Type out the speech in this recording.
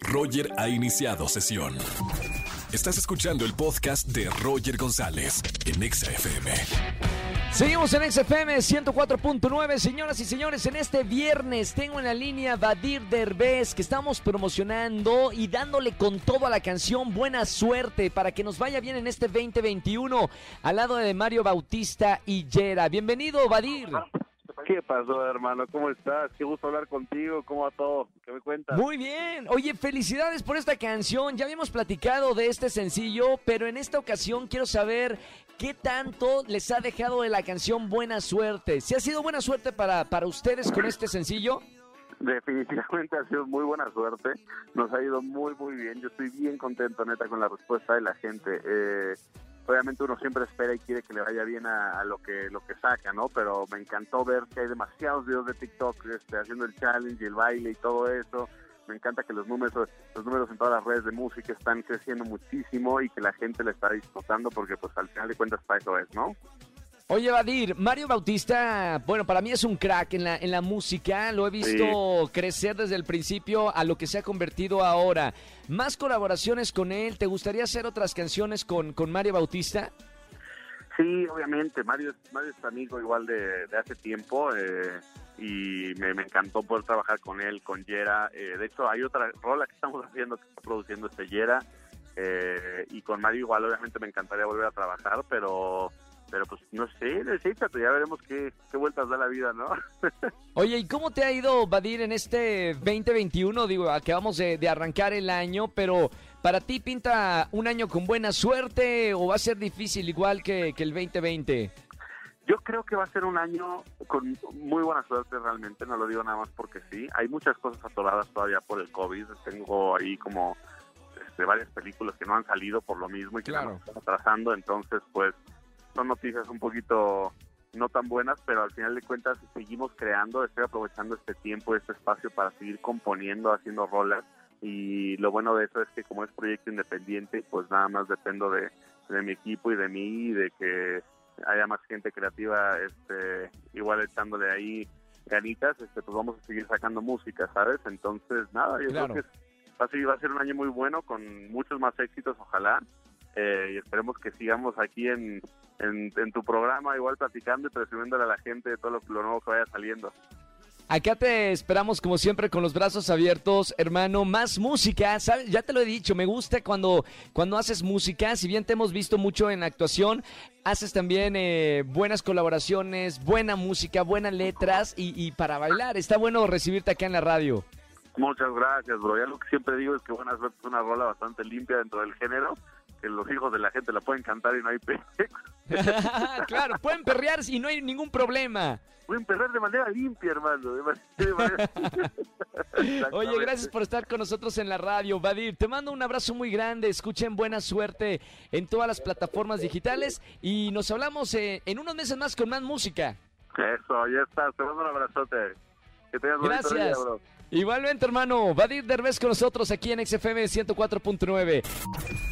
Roger ha iniciado sesión. Estás escuchando el podcast de Roger González en Exa FM. Seguimos en XFM 104.9, señoras y señores. En este viernes tengo en la línea Badir Derbez, que estamos promocionando y dándole con todo a la canción Buena Suerte para que nos vaya bien en este 2021 al lado de Mario Bautista y Yera. Bienvenido, Badir. ¿Qué pasó, hermano? ¿Cómo estás? Qué gusto hablar contigo. ¿Cómo va todo? ¿Qué me cuentas? Muy bien. Oye, felicidades por esta canción. Ya habíamos platicado de este sencillo, pero en esta ocasión quiero saber qué tanto les ha dejado de la canción Buena Suerte. ¿Se ha sido buena suerte para, para ustedes con este sencillo? Definitivamente ha sido muy buena suerte. Nos ha ido muy, muy bien. Yo estoy bien contento, neta, con la respuesta de la gente. Eh, obviamente uno siempre espera y quiere que le vaya bien a, lo que lo que saca, ¿no? Pero me encantó ver que hay demasiados videos de TikTok este, haciendo el challenge y el baile y todo eso. Me encanta que los números los números en todas las redes de música están creciendo muchísimo y que la gente le está disfrutando porque pues al final de cuentas para eso es, ¿no? Oye, Vadir, Mario Bautista, bueno, para mí es un crack en la, en la música. Lo he visto crecer desde el principio a lo que se ha convertido ahora. ¿Más colaboraciones con él? ¿Te gustaría hacer otras canciones con, con Mario Bautista? Sí, obviamente. Mario, Mario es amigo igual de, hace tiempo eh, y me, encantó poder trabajar con él, con Yera. Eh, de hecho, hay otra rola que estamos haciendo que está produciendo este Yera. Eh, y con Mario igual obviamente me encantaría volver a trabajar, pero pero pues no sé, necesito, ya veremos qué, vueltas da la vida, ¿no? Oye, ¿y cómo te ha ido, Badir, en este 2021? Digo, acabamos de, de arrancar el año, pero ¿para ti pinta un año con buena suerte o va a ser difícil igual que, que el 2020? Yo creo que va a ser un año con muy buena suerte realmente, no lo digo nada más porque sí. Hay muchas cosas atoradas todavía por el COVID. Tengo ahí como este, varias películas que no han salido por lo mismo y que claro. están atrasando, entonces pues son noticias un poquito no tan buenas, pero al final de cuentas seguimos creando, estoy aprovechando este tiempo, este espacio para seguir componiendo, haciendo rolas y lo bueno de eso es que como es proyecto independiente, pues nada más dependo de, mi equipo y de mí y de que haya más gente creativa este igual echándole ahí ganitas, este pues vamos a seguir sacando música, ¿sabes? Entonces, nada, yo creo que va a, va a ser un año muy bueno con muchos más éxitos, ojalá. Eh, y esperemos que sigamos aquí en, en, tu programa, igual platicando y presumiéndole a la gente de todo lo, nuevo que vaya saliendo. Acá te esperamos como siempre con los brazos abiertos, hermano. Más música, ¿sabes? Ya te lo he dicho, me gusta cuando, cuando haces música. Si bien te hemos visto mucho en actuación, haces también eh, buenas colaboraciones, buena música, buenas letras y, y, para bailar. Está bueno recibirte acá en la radio. Muchas gracias, bro. Ya lo que siempre digo es que Buenas Suerte es una rola bastante limpia dentro del género que los hijos de la gente la pueden cantar y no hay pe claro, pueden perrear y no hay ningún problema. Pueden perrear de manera limpia, hermano. Oye, gracias por estar con nosotros en la radio, Vadir. Te mando un abrazo muy grande. Escuchen buena suerte en todas las plataformas digitales y nos hablamos eh, en unos meses más con más música. Eso, ya está. Te mando un abrazote. Que tengas Gracias. Igualmente, hermano. Vadir Derbez con nosotros aquí en XFM 104.9.